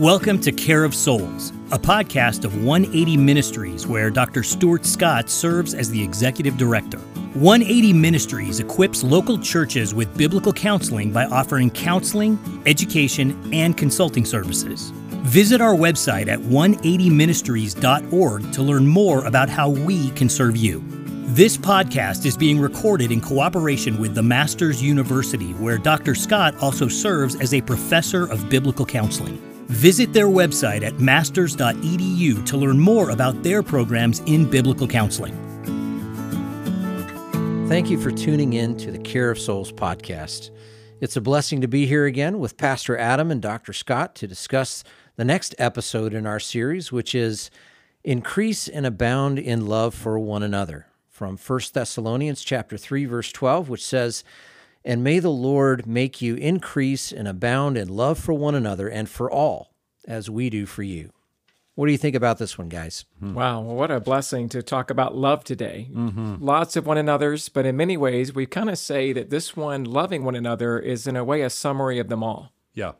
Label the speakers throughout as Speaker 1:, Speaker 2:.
Speaker 1: Welcome to Care of Souls, a podcast of 180 Ministries where Dr. Stuart Scott serves as the executive director. 180 Ministries equips local churches with biblical counseling by offering counseling, education, and consulting services. Visit our website at 180ministries.org to learn more about how we can serve you. This podcast is being recorded in cooperation with the Masters University, where Dr. Scott also serves as a professor of biblical counseling. Visit their website at masters.edu to learn more about their programs in biblical counseling.
Speaker 2: Thank you for tuning in to the Care of Souls podcast. It's a blessing to be here again with Pastor Adam and Dr. Scott to discuss the next episode in our series, which is Increase and Abound in Love for One Another from 1 Thessalonians chapter 3 verse 12, which says, and may the Lord make you increase and abound in love for one another and for all, as we do for you. What do you think about this one, guys?
Speaker 3: Hmm. Wow, well, what a blessing to talk about love today. Mm-hmm. Lots of one another's, but in many ways, we kind of say that this one, loving one another, is in a way a summary of them all.
Speaker 4: Yeah,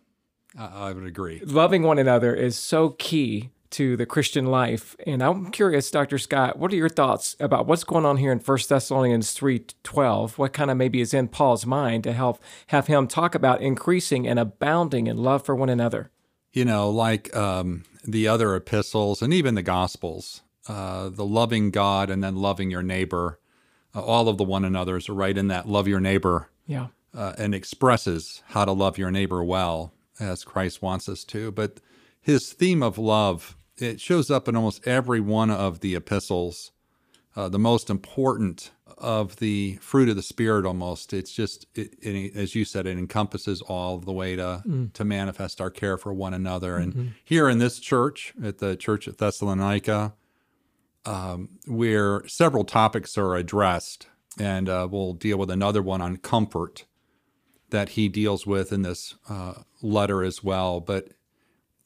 Speaker 4: I would agree.
Speaker 3: Loving one another is so key to the Christian life. And I'm curious, Dr. Scott, what are your thoughts about what's going on here in 1 Thessalonians 3:12? What kind of maybe is in Paul's mind to help have him talk about increasing and abounding in love for one another?
Speaker 4: You know, like um, the other epistles and even the Gospels, uh, the loving God and then loving your neighbor, uh, all of the one another's are right in that love your neighbor.
Speaker 3: Yeah.
Speaker 4: Uh, and expresses how to love your neighbor well as Christ wants us to. But his theme of love it shows up in almost every one of the epistles. Uh, the most important of the fruit of the spirit, almost. It's just, it, it, as you said, it encompasses all the way to mm. to manifest our care for one another. Mm-hmm. And here in this church, at the church at Thessalonica, um, where several topics are addressed, and uh, we'll deal with another one on comfort that he deals with in this uh, letter as well. But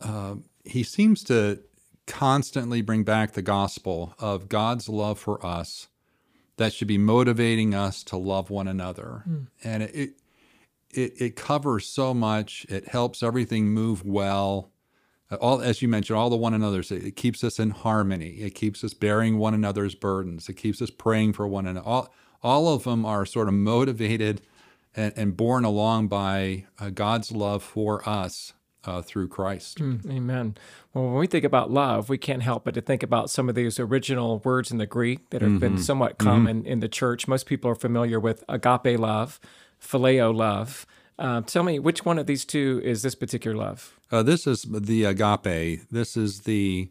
Speaker 4: uh, he seems to constantly bring back the gospel of God's love for us that should be motivating us to love one another. Mm. And it, it it covers so much. It helps everything move well. All as you mentioned, all the one another's. It, it keeps us in harmony. It keeps us bearing one another's burdens. It keeps us praying for one another. All all of them are sort of motivated and, and borne along by uh, God's love for us uh, through Christ.
Speaker 3: Mm, amen. Well, when we think about love, we can't help but to think about some of these original words in the Greek that have mm-hmm. been somewhat common mm-hmm. in the church. Most people are familiar with agape love, phileo love. Uh, tell me, which one of these two is this particular love?
Speaker 4: Uh, this is the agape. This is the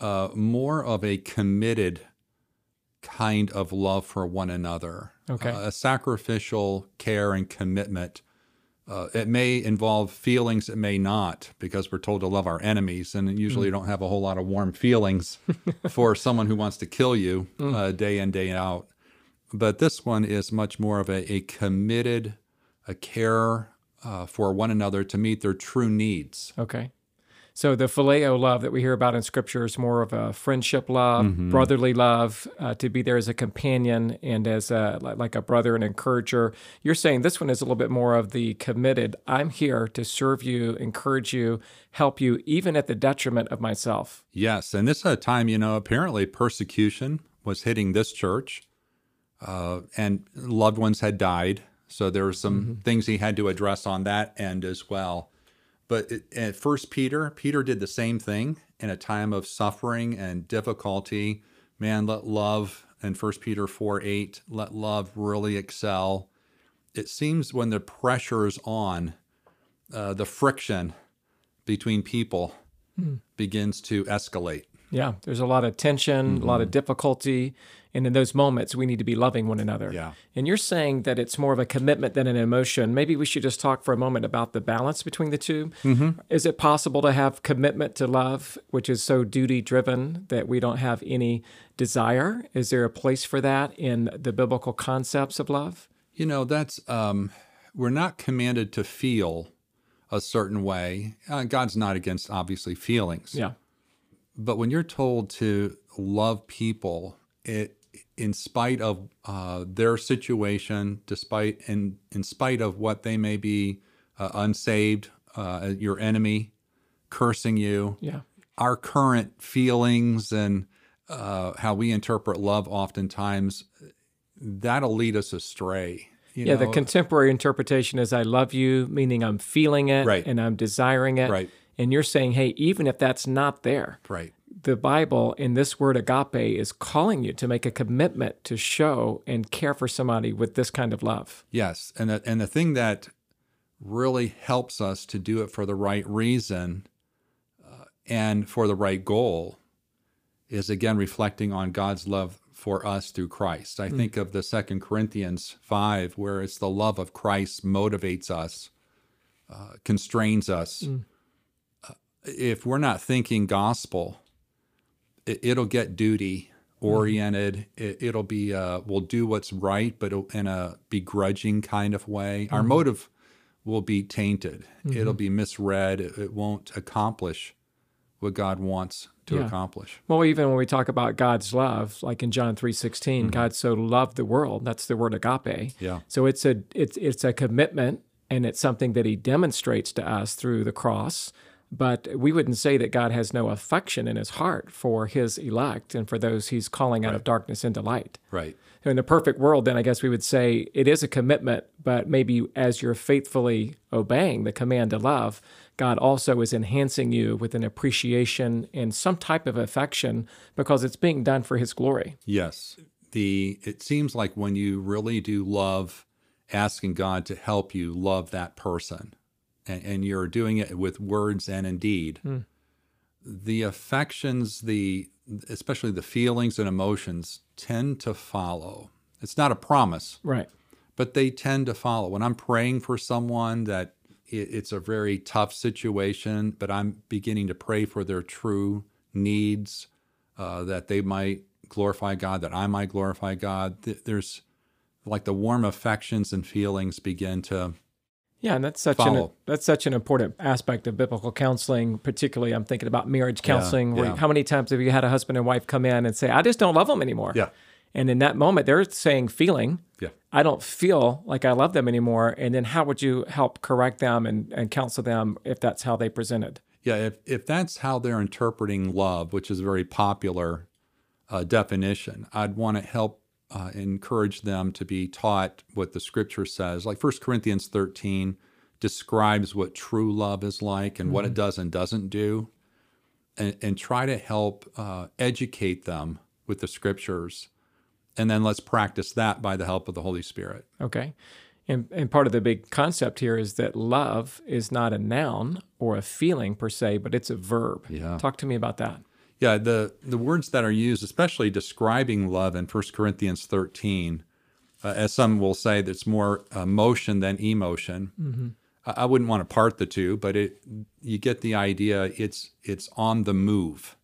Speaker 4: uh, more of a committed kind of love for one another.
Speaker 3: Okay.
Speaker 4: a sacrificial care and commitment uh, it may involve feelings, it may not, because we're told to love our enemies, and usually mm. you don't have a whole lot of warm feelings for someone who wants to kill you mm. uh, day in, day out. But this one is much more of a, a committed, a care uh, for one another to meet their true needs.
Speaker 3: Okay. So the phileo love that we hear about in Scripture is more of a friendship love, mm-hmm. brotherly love, uh, to be there as a companion and as a, like a brother and encourager. You're saying this one is a little bit more of the committed. I'm here to serve you, encourage you, help you, even at the detriment of myself.
Speaker 4: Yes, and this is a time you know apparently persecution was hitting this church, uh, and loved ones had died. So there were some mm-hmm. things he had to address on that end as well. But at First Peter, Peter did the same thing in a time of suffering and difficulty. Man, let love, and First Peter 4 8, let love really excel. It seems when the pressure is on, uh, the friction between people mm. begins to escalate.
Speaker 3: Yeah, there's a lot of tension, mm-hmm. a lot of mm-hmm. difficulty. And in those moments, we need to be loving one another.
Speaker 4: Yeah.
Speaker 3: And you're saying that it's more of a commitment than an emotion. Maybe we should just talk for a moment about the balance between the 2 mm-hmm. Is it possible to have commitment to love, which is so duty driven that we don't have any desire? Is there a place for that in the biblical concepts of love?
Speaker 4: You know, that's, um, we're not commanded to feel a certain way. Uh, God's not against, obviously, feelings.
Speaker 3: Yeah.
Speaker 4: But when you're told to love people, it in spite of uh, their situation, despite in in spite of what they may be uh, unsaved, uh, your enemy, cursing you.
Speaker 3: Yeah.
Speaker 4: Our current feelings and uh, how we interpret love oftentimes, that'll lead us astray. you
Speaker 3: yeah, the contemporary interpretation is I love you, meaning I'm feeling it
Speaker 4: Right.
Speaker 3: and I'm desiring it.
Speaker 4: Right.
Speaker 3: And you're saying, hey, even if that's not there,
Speaker 4: right.
Speaker 3: The Bible in this word agape is calling you to make a commitment to show and care for somebody with this kind of love.
Speaker 4: Yes, and the, and the thing that really helps us to do it for the right reason uh, and for the right goal is again reflecting on God's love for us through Christ. I think of the Second Corinthians five, where it's the love of Christ motivates us, uh, constrains us. Uh, if we're not thinking gospel, it, it'll get duty mm-hmm. oriented. It, it'll be uh, we'll do what's right, but in a begrudging kind of way. Our mm-hmm. motive will be tainted. Mm-hmm. It'll be misread. It, it won't accomplish what God wants to
Speaker 3: Yeah.
Speaker 4: accomplish.
Speaker 3: Well, even when we talk about God's love, like in John 3:16, God so loved the world, that's the word agape.
Speaker 4: Yeah.
Speaker 3: So it's a it's it's a commitment and it's something that he demonstrates to us through the cross. But we wouldn't say that God has no affection in his heart for his elect and for those he's calling out of darkness into light.
Speaker 4: Right.
Speaker 3: In the perfect world, then I guess we would say it is a commitment, but maybe as you're faithfully obeying the command to love, God also is enhancing you with an appreciation and some type of affection because it's being done for his glory.
Speaker 4: Yes. The it seems like when you really do love asking God to help you love that person and, and you're doing it with words and in deed, the affections, the especially the feelings and emotions tend to follow. It's not a promise,
Speaker 3: Right.
Speaker 4: but they tend to follow. When I'm praying for someone that it, it's a very tough situation, but I'm beginning to pray for their true needs, uh, that they might glorify God, that I might glorify God. Th- There's like the warm affections and feelings begin to
Speaker 3: Yeah, and that's such an that's such an important aspect of biblical counseling. Particularly, I'm thinking about marriage counseling. where
Speaker 4: yeah.
Speaker 3: how many times have you had a husband and wife come in and say, "I just don't love them anymore"?
Speaker 4: Yeah.
Speaker 3: And in that moment, they're saying, feeling,
Speaker 4: Yeah.
Speaker 3: I don't feel like I love them anymore. And then how would you help correct them and, and counsel them if that's how they presented?
Speaker 4: Yeah, if, if that's how they're interpreting love, which is a very popular uh, definition, I'd want to help uh, encourage them to be taught what the scripture says. Like 1 Corinthians 13 describes what true love is like and what it does and doesn't do, and, and try to help uh, educate them with the scriptures. And then let's practice that by the help of the Holy Spirit.
Speaker 3: Okay. And, and part of the big concept here is that love is not a noun or a feeling per se, but it's a verb.
Speaker 4: Yeah.
Speaker 3: Talk to me about that.
Speaker 4: Yeah, the, the words that are used, especially describing love in 1 Corinthians 13, uh, as some will say, that's more uh, motion than emotion. I, I wouldn't want to part the two, but it you get the idea. It's it's on the move.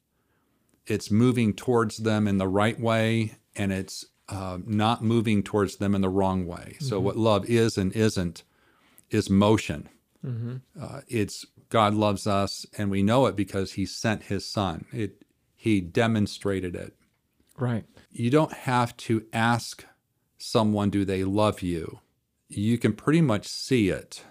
Speaker 4: It's moving towards them in the right way, and it's uh, not moving towards them in the wrong way. So what love is and isn't is motion. Uh, it's God loves us, and we know it because He sent His Son. It He demonstrated it.
Speaker 3: Right.
Speaker 4: You don't have to ask someone, "Do they love you?" You can pretty much see it.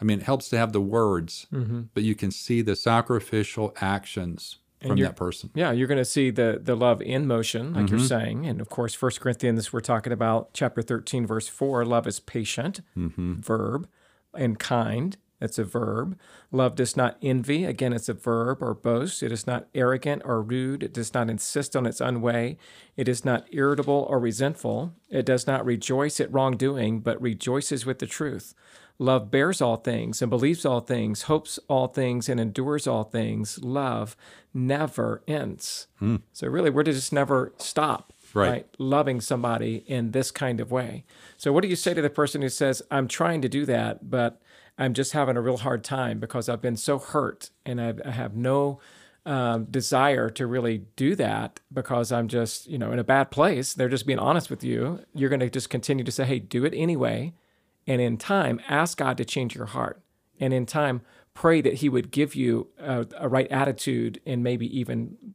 Speaker 4: I mean, it helps to have the words, but you can see the sacrificial actions from that person.
Speaker 3: Yeah, you're going to see the the love in motion, like
Speaker 4: Mm-hmm.
Speaker 3: you're saying, and of course, First Corinthians, we're talking about chapter thirteen, verse four. Love is patient,
Speaker 4: Mm-hmm.
Speaker 3: verb, and kind. That's a verb. Love does not envy. Again, it's a verb or boast. It is not arrogant or rude. It does not insist on its own way. It is not irritable or resentful. It does not rejoice at wrongdoing, but rejoices with the truth. Love bears all things and believes all things, hopes all things, and endures all things. Love never ends. Hmm. So, really, we're to just never stop,
Speaker 4: Right.
Speaker 3: Loving somebody in this kind of way. So, what do you say to the person who says, I'm trying to do that, but I'm just having a real hard time because I've been so hurt and I've, I have no um, desire to really do that because I'm just, you know, in a bad place. They're just being honest with you. You're going to just continue to say, hey, do it anyway. And in time, ask God to change your heart. And in time, pray that He would give you a, a right attitude and maybe even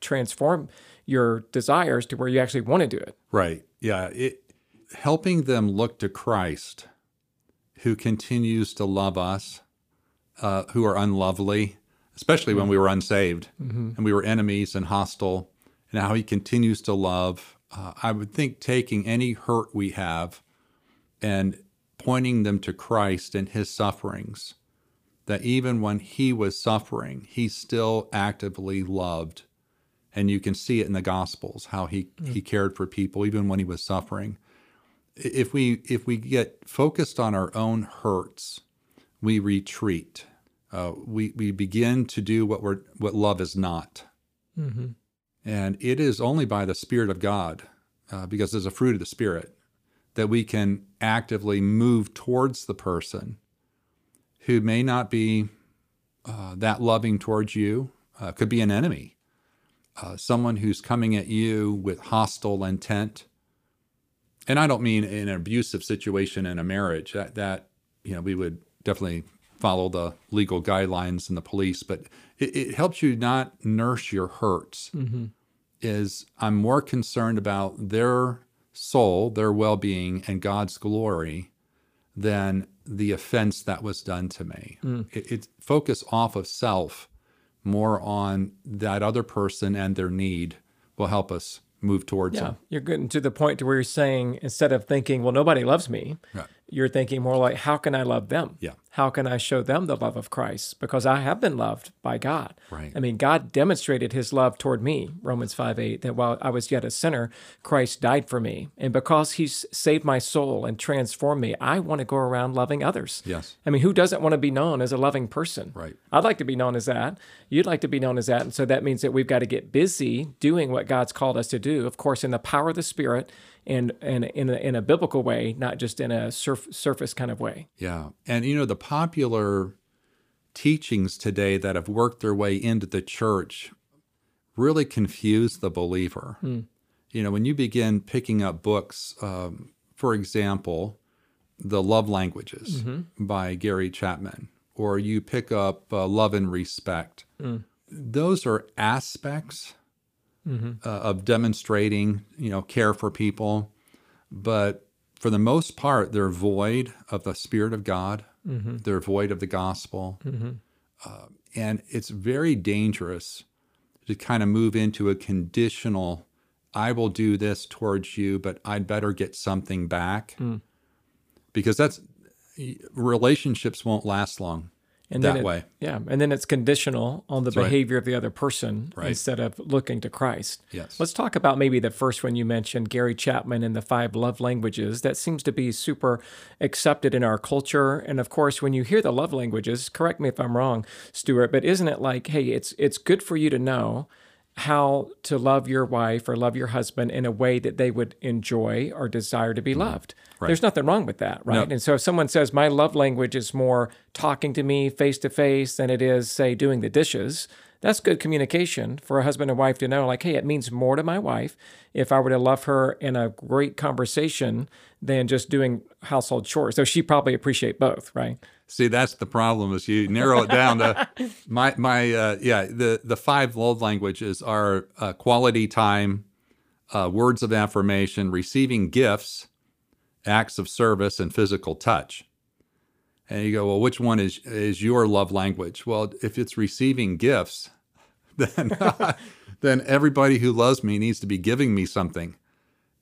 Speaker 3: transform your desires to where you actually want to do it.
Speaker 4: Right. Yeah. It helping them look to Christ, who continues to love us, uh, who are unlovely. especially when we were unsaved and we were enemies and hostile, and how He continues to love. Uh, I would think taking any hurt we have and pointing them to Christ and His sufferings, that even when He was suffering, He still actively loved. And you can see it in the Gospels how He, he cared for people even when He was suffering if we if we get focused on our own hurts, we retreat. Uh, we we begin to do what we're what love is not, and it is only by the Spirit of God, uh, because there's a fruit of the Spirit, that we can actively move towards the person who may not be uh, that loving towards you, uh, could be an enemy, uh, someone who's coming at you with hostile intent and I don't mean in an abusive situation in a marriage that that you know we would definitely follow the legal guidelines and the police, but it, it helps you not nurse your hurts. Mm-hmm. Is I'm more concerned about their soul, their well-being, and God's glory than the offense that was done to me. Mm. It, it focus off of self, more on that other person and their need will help us move towards
Speaker 3: Yeah,
Speaker 4: them.
Speaker 3: you're getting to the point to where you're saying instead of thinking, well, nobody loves me,
Speaker 4: Right.
Speaker 3: you're thinking more like, how can I love them?
Speaker 4: Yeah.
Speaker 3: How can I show them the love of Christ? Because I have been loved by God.
Speaker 4: Right.
Speaker 3: I mean, God demonstrated his love toward me, Romans 5 8, that while I was yet a sinner, Christ died for me. And because he's saved my soul and transformed me, I want to go around loving others.
Speaker 4: Yes.
Speaker 3: I mean, who doesn't want to be known as a loving person?
Speaker 4: Right.
Speaker 3: I'd like to be known as that. You'd like to be known as that. And so that means that we've got to get busy doing what God's called us to do, of course, in the power of the Spirit and, and in, a, in a biblical way, not just in a surf, surface kind of way.
Speaker 4: Yeah. And you know, the popular teachings today that have worked their way into the church really confuse the believer. You know, when you begin picking up books, um, for example, The Love Languages by Gary Chapman, or you pick up uh, Love and Respect, those are aspects uh, of demonstrating, you know, care for people, but for the most part, they're void of the Spirit of God. Mm-hmm. They're void of the gospel. Mm-hmm. Uh, and it's very dangerous to kind of move into a conditional, I will do this towards you, but I'd better get something back. Mm. Because that's, relationships won't last long
Speaker 3: And
Speaker 4: that
Speaker 3: then it-
Speaker 4: way.
Speaker 3: Yeah. And then it's conditional on the
Speaker 4: right.
Speaker 3: behavior of the other person
Speaker 4: Right.
Speaker 3: instead of looking to Christ.
Speaker 4: Yes.
Speaker 3: Let's talk about maybe the first one you mentioned, Gary Chapman and the five love languages. That seems to be super accepted in our culture. And of course, when you hear the love languages, correct me if I'm wrong, Stuart, but isn't it like, hey, it's it's good for you to know how to love your wife or love your husband in a way that they would enjoy or desire to be mm-hmm. loved. There's nothing wrong with that, right? And so if someone says my love language is more talking to me face to face than it is say doing the dishes, that's good communication for a husband and wife to know like hey, it means more to my wife if I were to love her in a great conversation than just doing household chores. So she probably appreciate both, right?
Speaker 4: See, that's the problem is you narrow it down to my my uh, yeah the the five love languages are uh, quality time, uh, words of affirmation, receiving gifts, acts of service, and physical touch. And you go, well, which one is is your love language? Well, if it's receiving gifts, then then everybody who loves me needs to be giving me something.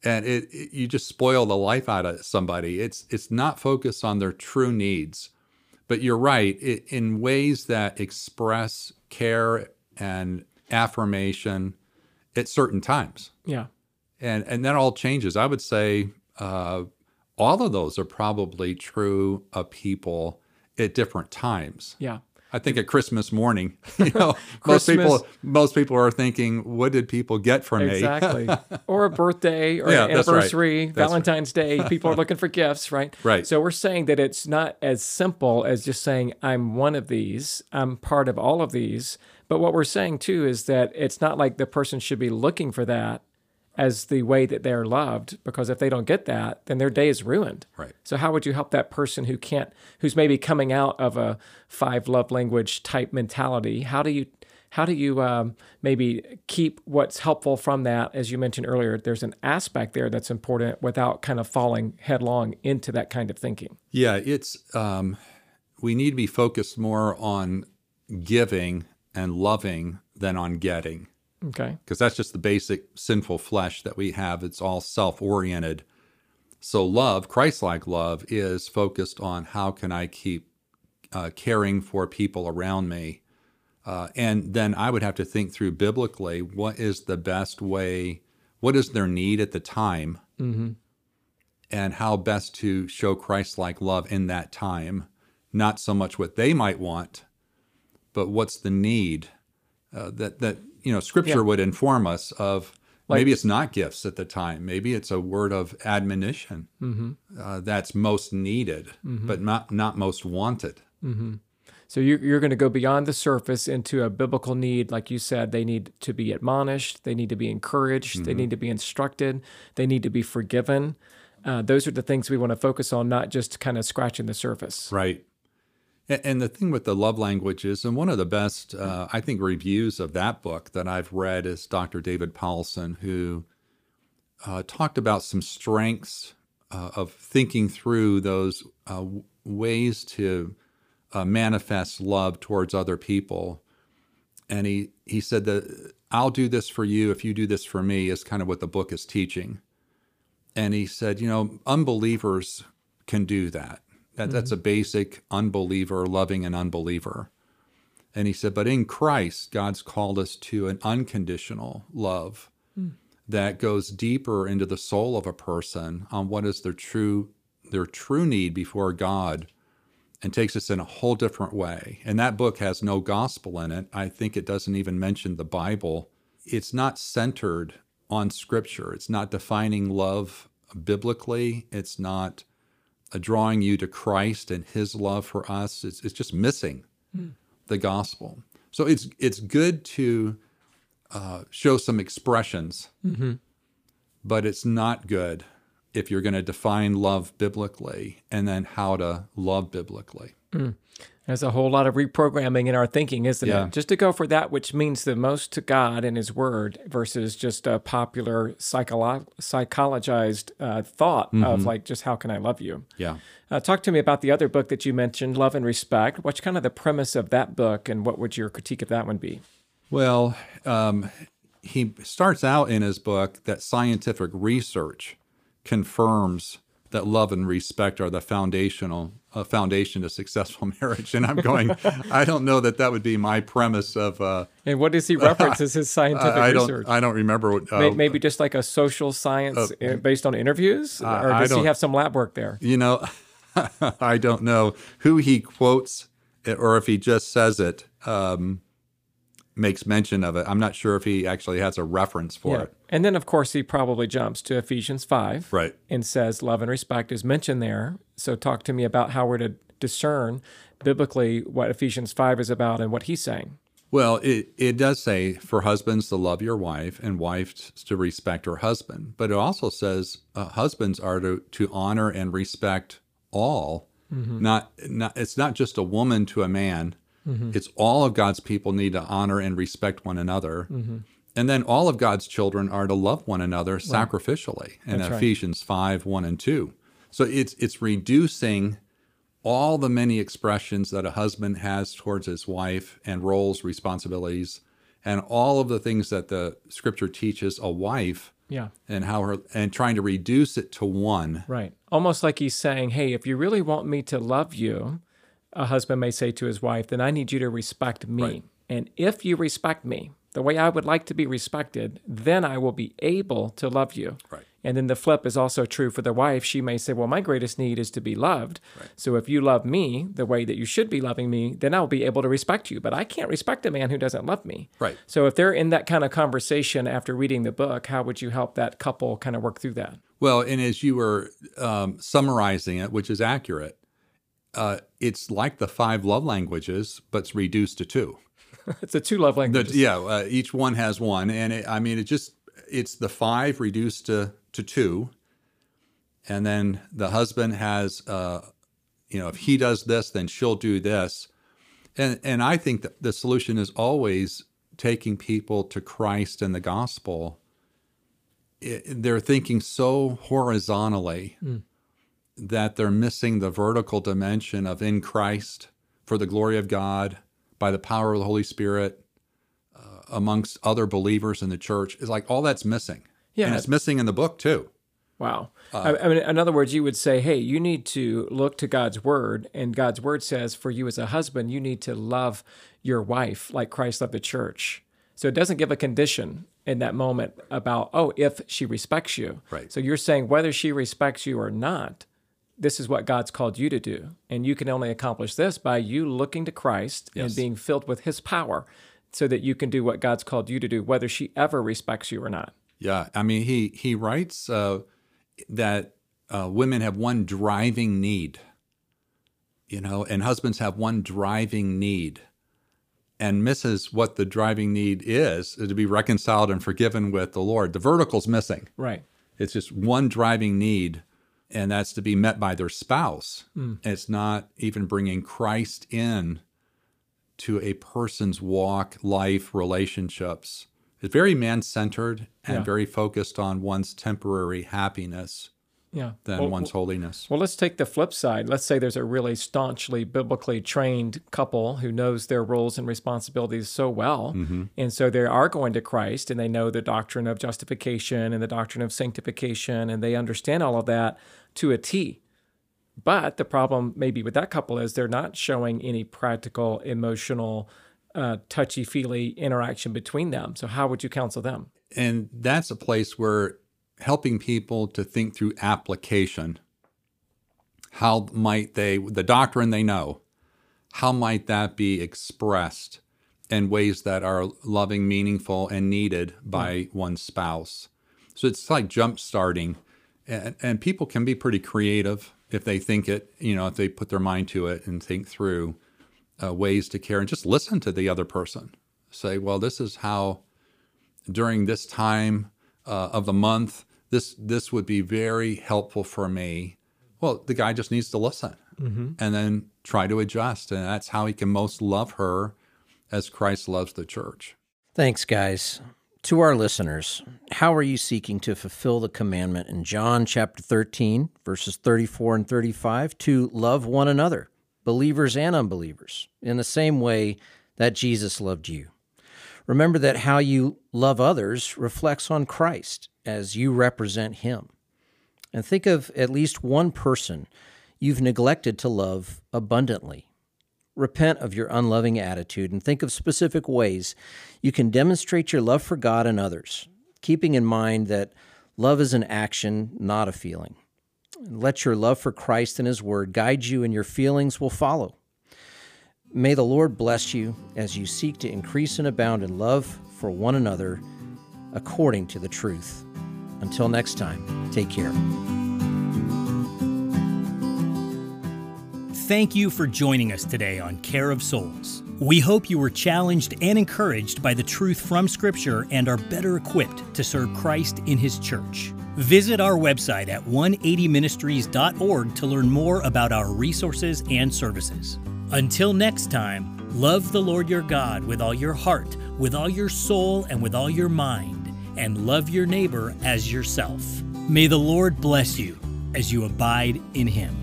Speaker 4: And it, it- you just spoil the life out of somebody. It's it's not focused on their true needs. But you're right it, in ways that express care and affirmation at certain times.
Speaker 3: Yeah.
Speaker 4: and and that all changes. I would say uh, all of those are probably true of people at different times
Speaker 3: Yeah.
Speaker 4: I think at Christmas morning, you know, most people most people are thinking, "What did people get for me?"
Speaker 3: Exactly. or a birthday or
Speaker 4: Yeah,
Speaker 3: an
Speaker 4: right.
Speaker 3: anniversary,
Speaker 4: right.
Speaker 3: Valentine's Day. People are looking for gifts, right?
Speaker 4: Right.
Speaker 3: So we're saying that it's not as simple as just saying, I'm one of these, I'm part of all of these. But what we're saying too is that it's not like the person should be looking for that as the way that they're loved, because if they don't get that, then their day is ruined.
Speaker 4: Right.
Speaker 3: So how would you help that person who can't, who's maybe coming out of a five love language type mentality? How do you, how do you um, maybe keep what's helpful from that? As you mentioned earlier, there's an aspect there that's important without kind of falling headlong into that kind of thinking.
Speaker 4: Yeah, it's um, we need to be focused more on giving and loving than on getting
Speaker 3: Okay.
Speaker 4: because that's just the basic sinful flesh that we have. It's all self oriented. So, love, Christ like love, is focused on how can I keep uh, caring for people around me. Uh, and then I would have to think through biblically what is the best way, what is their need at the time, and how best to show Christ like love in that time. Not so much what they might want, but what's the need uh, that that you know Scripture
Speaker 3: Yeah.
Speaker 4: would inform us of.
Speaker 3: Like-
Speaker 4: maybe it's not gifts at the time. Maybe it's a word of admonition uh, that's most needed, but not not most wanted.
Speaker 3: So you're, you're going to go beyond the surface into a biblical need. Like you said, they need to be admonished, they need to be encouraged, they need to be instructed, they need to be forgiven. Uh, those are the things we want to focus on, not just kind of scratching the surface.
Speaker 4: Right. And the thing with the love languages, and one of the best, uh, I think, reviews of that book that I've read is Dr. David Powlison, who uh, talked about some strengths uh, of thinking through those uh, ways to uh, manifest love towards other people. And he, he said that I'll do this for you if you do this for me, is kind of what the book is teaching. And he said, you know, unbelievers can do that. That, mm-hmm. That's a basic unbeliever loving an unbeliever. And he said, but in Christ, God's called us to an unconditional love mm. that goes deeper into the soul of a person on what is their true their true need before God and takes us in a whole different way. And that book has no gospel in it. I think it doesn't even mention the Bible. It's not centered on scripture. It's not defining love biblically. It's not drawing you to Christ and his love for us. It's, it's just missing hmm. the gospel. So it's it's good to uh, show some expressions, mm-hmm. but it's not good if you're going to define love biblically and then how to love biblically. Hmm.
Speaker 3: There's a whole lot of reprogramming in our thinking, isn't
Speaker 4: Yeah.
Speaker 3: it? Just to go for that which means the most to God and His Word versus just a popular psycholo- psychologized uh, thought of like, just how can I love you?
Speaker 4: Yeah.
Speaker 3: Uh, talk to me about the other book that you mentioned, Love and Respect. What's kind of the premise of that book, and what would your critique of that one be?
Speaker 4: Well, um, he starts out in his book that scientific research confirms that love and respect are the foundational uh, foundation to successful marriage. And I'm going, I don't know that that would be my premise of. Uh,
Speaker 3: And what does he reference as his scientific
Speaker 4: I, I don't.
Speaker 3: research?
Speaker 4: I don't remember. What, uh,
Speaker 3: Maybe just like a social science uh, based on interviews, or does he have some lab work there?
Speaker 4: You know, I don't know who he quotes or if he just says it, um, makes mention of it. I'm not sure if he actually has a reference for it.
Speaker 3: And then, of course, he probably jumps to Ephesians 5
Speaker 4: Right.
Speaker 3: and says love and respect is mentioned there. So, talk to me about how we're to discern biblically what Ephesians 5 is about and what he's saying.
Speaker 4: Well, it, it does say for husbands to love your wife and wives to respect her husband. But it also says uh, husbands are to, to honor and respect all. Not, not it's not just a woman to a man. Mm-hmm. It's all of God's people need to honor and respect one another. Mm-hmm. And then all of God's children are to love one another sacrificially in
Speaker 3: That's right.
Speaker 4: Ephesians 5 1 and 2. So it's, it's reducing all the many expressions that a husband has towards his wife and roles, responsibilities, and all of the things that the scripture teaches a wife
Speaker 3: Yeah.
Speaker 4: and how her and trying to reduce it to one.
Speaker 3: Right. Almost like he's saying, hey, if you really want me to love you, a husband may say to his wife, then I need you to respect me.
Speaker 4: Right.
Speaker 3: And if you respect me the way I would like to be respected, then I will be able to love you.
Speaker 4: Right.
Speaker 3: And then the flip is also true for the wife. She may say, Well, my greatest need is to be loved. So if you love me the way that you should be loving me, then I'll be able to respect you. But I can't respect a man who doesn't love me.
Speaker 4: Right.
Speaker 3: So if they're in that kind of conversation after reading the book, how would you help that couple kind of work through that?
Speaker 4: Well, and as you were um, summarizing it, which is accurate, uh, it's like the five love languages, but it's reduced to two.
Speaker 3: It's a two love
Speaker 4: The,
Speaker 3: languages.
Speaker 4: yeah, uh, each one has one, and it, I mean, it just it's the five reduced to to two, and then the husband has, uh, you know, if he does this, then she'll do this, and and I think that the solution is always taking people to Christ and the gospel. It, they're thinking so horizontally that they're missing the vertical dimension of in Christ for the glory of God by the power of the Holy Spirit uh, amongst other believers in the church is like all that's missing.
Speaker 3: Yeah.
Speaker 4: And it's missing in the book too.
Speaker 3: Wow. Uh, I, I mean, in other words, you would say, hey, you need to look to God's word. And God's word says for you as a husband, you need to love your wife like Christ loved the church. So it doesn't give a condition in that moment about, oh, if she respects you.
Speaker 4: Right.
Speaker 3: So you're saying whether she respects you or not, this is what God's called you to do. And you can only accomplish this by you looking to Christ and being filled with his power so that you can do what God's called you to do, whether she ever respects you or not.
Speaker 4: Yeah, I mean, he he writes uh, that uh, women have one driving need, you know, and husbands have one driving need, and misses what the driving need is to be reconciled and forgiven with the Lord. The vertical's missing.
Speaker 3: Right.
Speaker 4: It's just one driving need, and that's to be met by their spouse. Hmm. It's not even bringing Christ in to a person's walk, life, relationships. It's very man centered and
Speaker 3: Yeah.
Speaker 4: very focused on one's temporary happiness
Speaker 3: Yeah.
Speaker 4: than
Speaker 3: Well,
Speaker 4: one's holiness.
Speaker 3: Well, let's take the flip side. Let's say there's a really staunchly biblically trained couple who knows their roles and responsibilities so well. And so they are going to Christ and they know the doctrine of justification and the doctrine of sanctification and they understand all of that to a T. But the problem maybe with that couple is they're not showing any practical, emotional, uh, touchy feely interaction between them. So, how would you counsel them?
Speaker 4: And that's a place where helping people to think through application. How might they, the doctrine they know, how might that be expressed in ways that are loving, meaningful, and needed by one's spouse? So it's like jump starting. And, and people can be pretty creative if they think it, you know, if they put their mind to it and think through uh, ways to care and just listen to the other person. Say, well, this is how during this time uh, of the month, this this would be very helpful for me. Well, the guy just needs to listen mm-hmm. and then try to adjust, and that's how he can most love her as Christ loves the church.
Speaker 2: Thanks, guys. To our listeners, how are you seeking to fulfill the commandment in John chapter 13, verses 34 and 35 to love one another, believers and unbelievers, in the same way that Jesus loved you? Remember that how you love others reflects on Christ as you represent Him. And think of at least one person you've neglected to love abundantly. Repent of your unloving attitude and think of specific ways you can demonstrate your love for God and others, keeping in mind that love is an action, not a feeling. Let your love for Christ and His Word guide you, and your feelings will follow. May the Lord bless you as you seek to increase and abound in love for one another according to the truth. Until next time, take care.
Speaker 1: Thank you for joining us today on Care of Souls. We hope you were challenged and encouraged by the truth from Scripture and are better equipped to serve Christ in His church. Visit our website at 180ministries.org to learn more about our resources and services. Until next time, love the Lord your God with all your heart, with all your soul, and with all your mind, and love your neighbor as yourself. May the Lord bless you as you abide in Him.